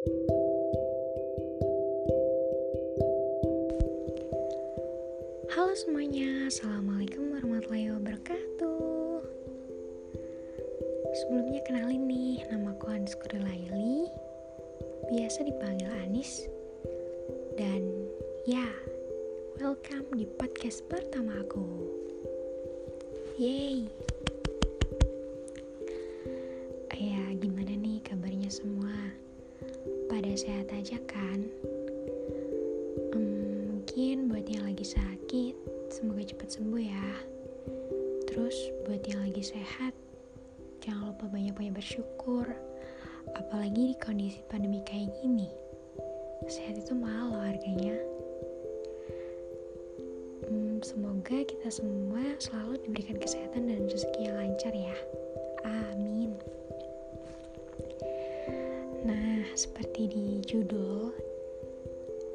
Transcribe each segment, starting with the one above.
Halo semuanya, Assalamualaikum warahmatullahi wabarakatuh. Sebelumnya kenalin nih, nama aku Anis Kurilaili Biasa dipanggil Anis. Dan ya, welcome di podcast pertama aku. Yeay Sehat itu mahal loh harganya. Hmm, semoga kita semua selalu diberikan kesehatan dan rezeki yang lancar ya. Amin. Nah, seperti di judul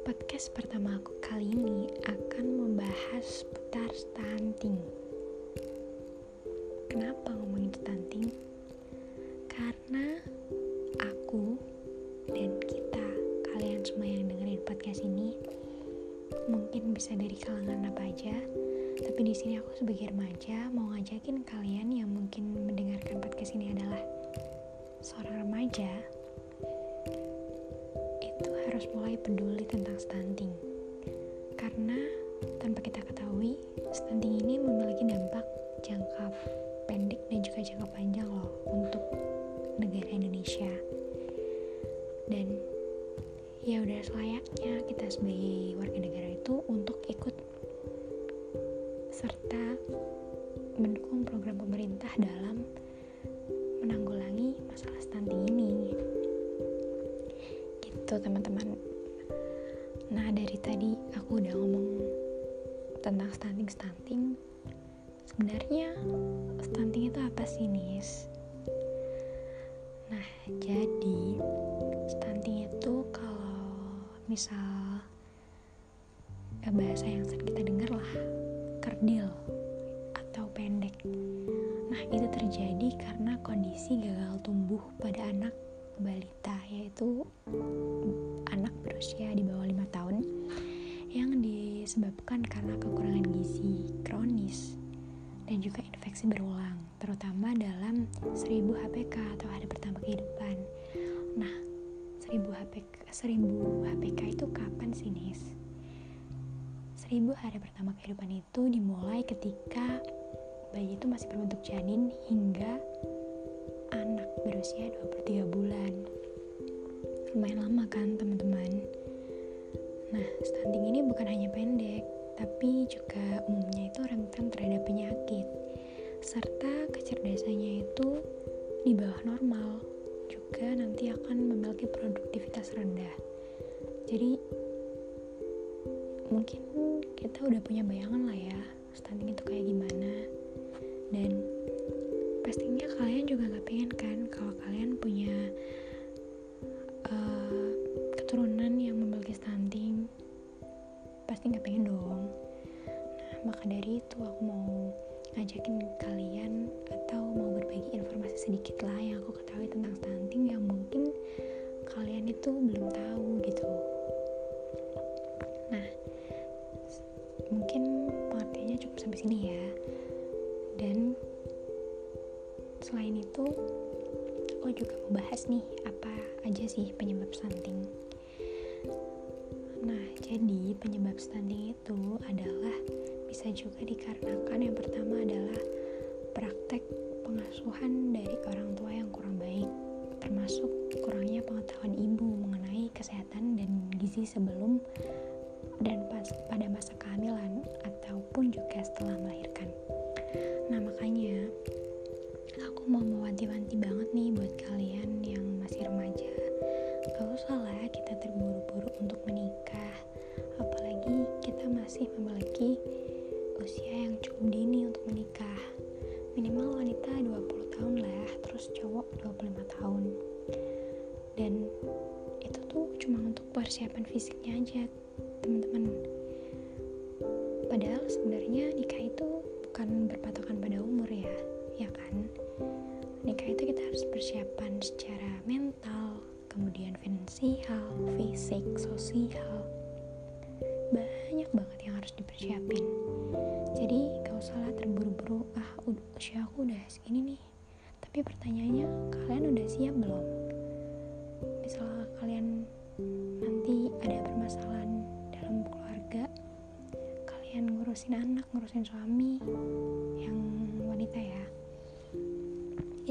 Podcast pertama aku kali ini akan membahas seputar stunting. Kenapa ngomongin stunting? Karena aku dan kita, semua yang dengerin podcast ini, mungkin bisa dari kalangan apa aja, tapi di sini aku sebagai remaja mau ngajakin kalian yang mungkin mendengarkan podcast ini adalah seorang remaja harus mulai peduli tentang stunting. Sebagai warga negara itu untuk ikut serta mendukung program pemerintah dalam menanggulangi masalah stunting ini. Gitu teman-teman. Nah dari tadi aku udah ngomong tentang stunting-stunting. Sebenarnya stunting itu apa sih Nis? nah jadi stunting itu kalau misal eh, bahasa yang sering kita dengar lah kerdil atau pendek nah itu terjadi karena kondisi gagal tumbuh pada anak balita yaitu anak berusia di bawah lima tahun yang disebabkan karena kekurangan gizi kronis dan juga infeksi berulang terutama dalam 1000 HPK atau hari pertama kehidupan nah 1000 HPK 1000 HPK itu kapan sih Nis? 1000 hari pertama kehidupan itu dimulai ketika bayi itu masih berbentuk janin hingga anak berusia 23 bulan. Lumayan lama kan teman-teman? Nah stunting ini bukan hanya pendek tapi juga umumnya itu rentan terhadap penyakit. Serta kecerdasannya itu di bawah normal juga nanti akan memiliki produktivitas rendah. Jadi mungkin kita udah punya bayangan lah ya stunting itu kayak gimana. Dan pastinya kalian juga gak pengen kan kalau kalian punya juga mau bahas nih apa aja sih penyebab stunting nah jadi penyebab stunting itu adalah bisa juga dikarenakan yang pertama adalah praktek pengasuhan dari orang tua yang kurang baik termasuk kurangnya pengetahuan ibu mengenai kesehatan dan gizi sebelum dan pas pada masa kehamilan ataupun juga setelah melahirkan. Nah, makanya mau mewanti-wanti banget nih buat kalian yang masih remaja. Gak usah lah kita terburu-buru untuk menikah. Apalagi kita masih memiliki usia yang cukup dini untuk menikah. Minimal wanita 20 tahun lah terus cowok 25 tahun. Dan itu tuh cuma untuk persiapan fisiknya aja teman-teman. Padahal sebenarnya nikah itu bukan berpatokan pada umur ya ya kan nikah itu kita harus persiapan secara mental kemudian finansial fisik, sosial. Banyak banget yang harus dipersiapin. Jadi gak usah lah terburu-buru ah usia aku udah segini nih. Tapi pertanyaannya kalian udah siap belum? Misalnya kalian nanti ada permasalahan dalam keluarga kalian ngurusin anak ngurusin suami yang wanita ya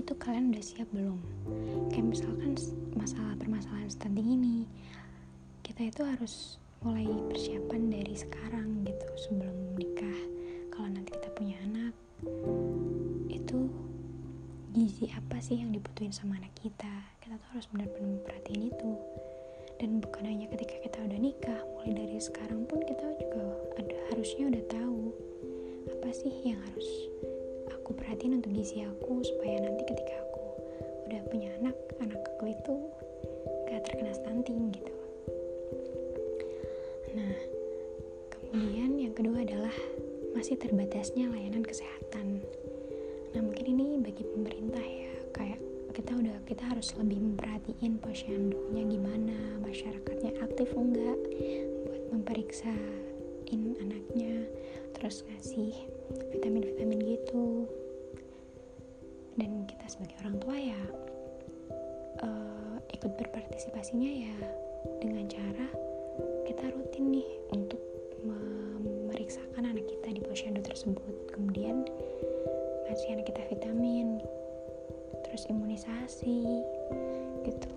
itu kalian udah siap belum? Kayak misalkan masalah permasalahan stunting ini kita itu harus mulai persiapan dari sekarang gitu sebelum nikah. Kalau nanti kita punya anak itu gizi apa sih yang dibutuhin sama anak kita? Kita tuh harus benar-benar memperhatiin itu. Dan bukan hanya ketika kita udah nikah mulai dari sekarang pun kita juga ada harusnya udah tahu apa sih yang harus aku perhatiin untuk gizi aku supaya nanti ketika aku udah punya anak anak aku itu gak terkena stunting gitu Nah, kemudian yang kedua adalah masih terbatasnya layanan kesehatan. Nah, mungkin ini bagi pemerintah ya, kayak kita udah kita harus lebih memperhatiin posyandunya gimana, masyarakatnya aktif enggak buat memeriksain anaknya, terus ngasih vitamin-vitamin gitu. Dan kita sebagai orang tua ya uh, ikut berpartisipasinya ya dengan cara kita rutin nih untuk memeriksakan anak kita di posyandu tersebut kemudian ngasih anak kita vitamin terus imunisasi gitu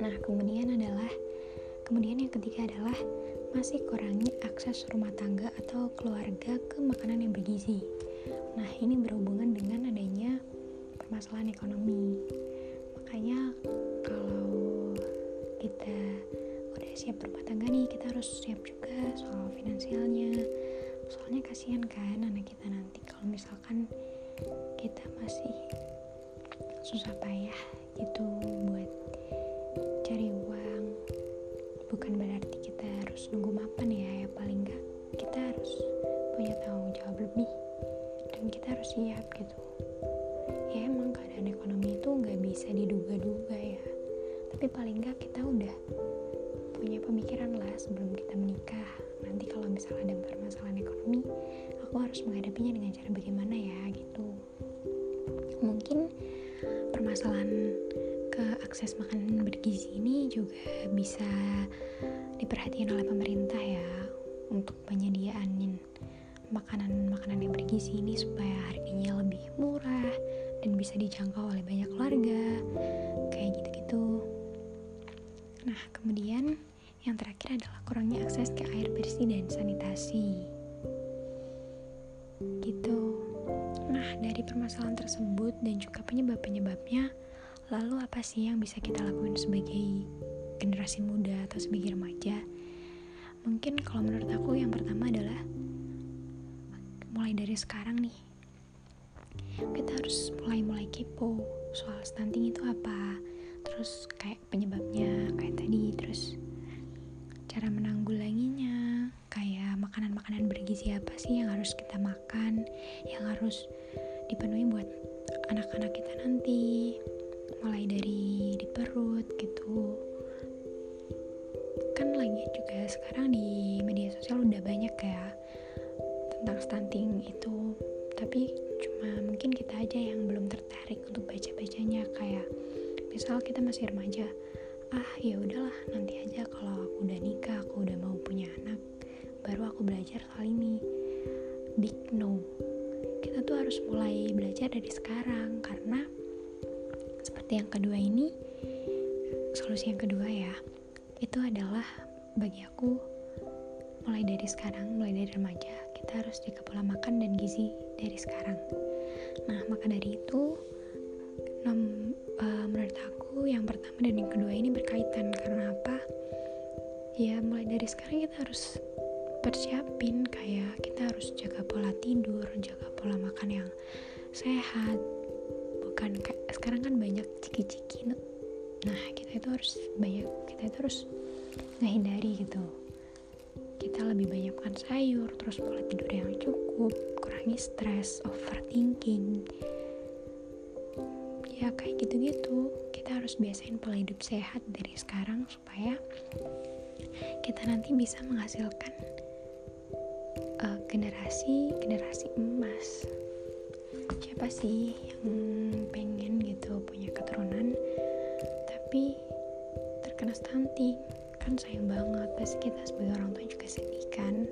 nah kemudian adalah kemudian yang ketiga adalah masih kurangnya akses rumah tangga atau keluarga ke makanan yang bergizi? Nah ini berhubungan dengan adanya permasalahan ekonomi. Makanya kalau kita udah siap berumah tangga nih kita harus siap juga soal finansialnya. Soalnya kasihan kan anak kita nanti kalau misalkan kita masih susah payah gitu buat cari uang. Bukan berarti harus nunggu mapan ya ya paling enggak kita harus punya tanggung jawab lebih. Dan kita harus siap gitu. Ya emang keadaan ekonomi itu nggak bisa diduga-duga ya. Tapi paling enggak kita udah punya pemikiran lah sebelum kita menikah. Nanti kalau misalnya ada permasalahan ekonomi aku harus menghadapinya dengan cara bagaimana ya gitu. Mungkin permasalahan ke akses makanan bergizi ini juga bisa diperhatikan oleh pemerintah ya untuk penyediaan makanan-makanan yang bergizi ini supaya harganya lebih murah dan bisa dijangkau oleh banyak keluarga kayak gitu-gitu nah kemudian yang terakhir adalah kurangnya akses ke air bersih dan sanitasi. Gitu. Nah, dari permasalahan tersebut dan juga penyebab-penyebabnya, lalu apa sih yang bisa kita lakukan sebagai generasi muda atau sebagai remaja? Mungkin kalau menurut aku yang pertama adalah mulai dari sekarang nih. Kita harus mulai-mulai kepo soal stunting itu apa, terus kayak penyebabnya kayak tadi, terus cara menanggulanginya kayak makanan-makanan bergizi apa sih yang harus kita makan yang harus dipenuhi buat anak-anak kita nanti mulai dari di perut gitu kan lagi juga sekarang di media sosial udah banyak ya tentang stunting itu. Tapi cuma mungkin kita aja yang belum tertarik untuk baca-bacanya kayak misal kita masih remaja ah ya udahlah nanti aja kalau aku udah nikah aku udah mau punya anak baru aku belajar kali ini. Big no. Kita tuh harus mulai belajar dari sekarang karena seperti yang kedua ini solusi yang kedua ya itu adalah bagi aku mulai dari sekarang mulai dari remaja kita harus jaga pola makan dan gizi dari sekarang. Nah maka dari itu nom, uh, menurut aku yang pertama dan yang kedua ini berkaitan. Karena apa? Ya mulai dari sekarang kita harus persiapin kayak kita harus jaga pola tidur jaga pola makan yang sehat. Bukan kayak sekarang kan banyak ciki-ciki nah kita itu harus banyak kita itu harus menghindari gitu. Kita lebih banyak makan sayur terus pola tidur yang cukup kurangi stres overthinking. Ya kayak gitu-gitu. Kita harus biasain pola hidup sehat dari sekarang supaya kita nanti bisa menghasilkan uh, generasi generasi emas. Siapa sih yang pengen gitu punya keturunan stunting kan sayang banget pasti kita sebagai orang tua juga sedih kan?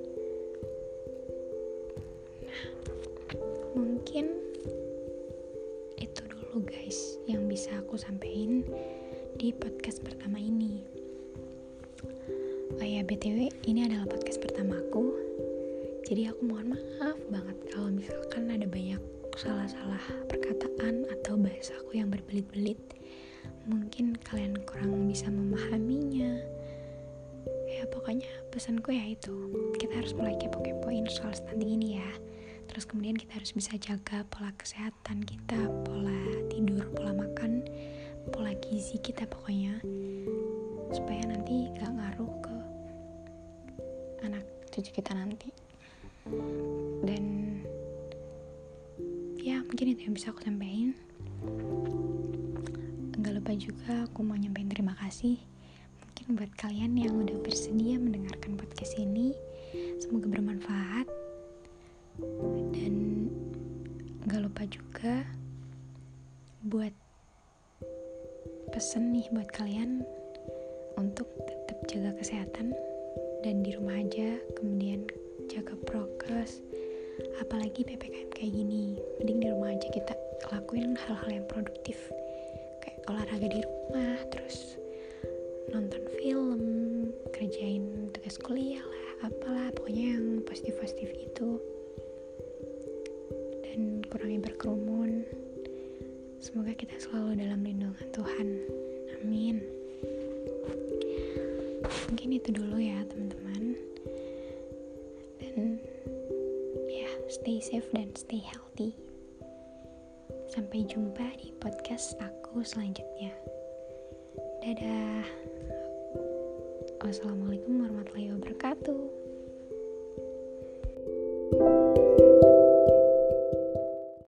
Nah mungkin itu dulu guys yang bisa aku sampaikan di podcast pertama ini. Oh ya btw ini adalah podcast pertamaku. Jadi aku mohon maaf banget kalau misalkan ada banyak salah-salah perkataan atau bahasaku yang berbelit-belit mungkin kalian kurang bisa memahaminya. Ya pokoknya pesanku ya itu. Kita harus mulai kepo-kepoin soal stunting ini ya. Terus kemudian kita harus bisa jaga pola kesehatan kita pola tidur pola makan pola gizi kita pokoknya. Supaya nanti gak ngaruh ke anak cucu kita nanti. Dan ya mungkin itu yang bisa aku sampaikan Gak lupa juga aku mau nyampein terima kasih mungkin buat kalian yang udah bersedia mendengarkan podcast ini. Semoga bermanfaat. Dan gak lupa juga buat pesen nih buat kalian untuk tetap jaga kesehatan dan di rumah aja kemudian jaga prokes apalagi ppkm kayak gini. Mending di rumah aja kita lakuin hal-hal yang produktif olahraga di rumah terus nonton film kerjain tugas kuliah lah apalah pokoknya yang positif-positif itu. Dan kurangi berkerumun. Semoga kita selalu dalam lindungan Tuhan. Amin. Mungkin itu dulu ya teman-teman. Dan stay safe dan stay healthy. Sampai jumpa di podcast aku selanjutnya. Dadah. Wassalamualaikum warahmatullahi wabarakatuh.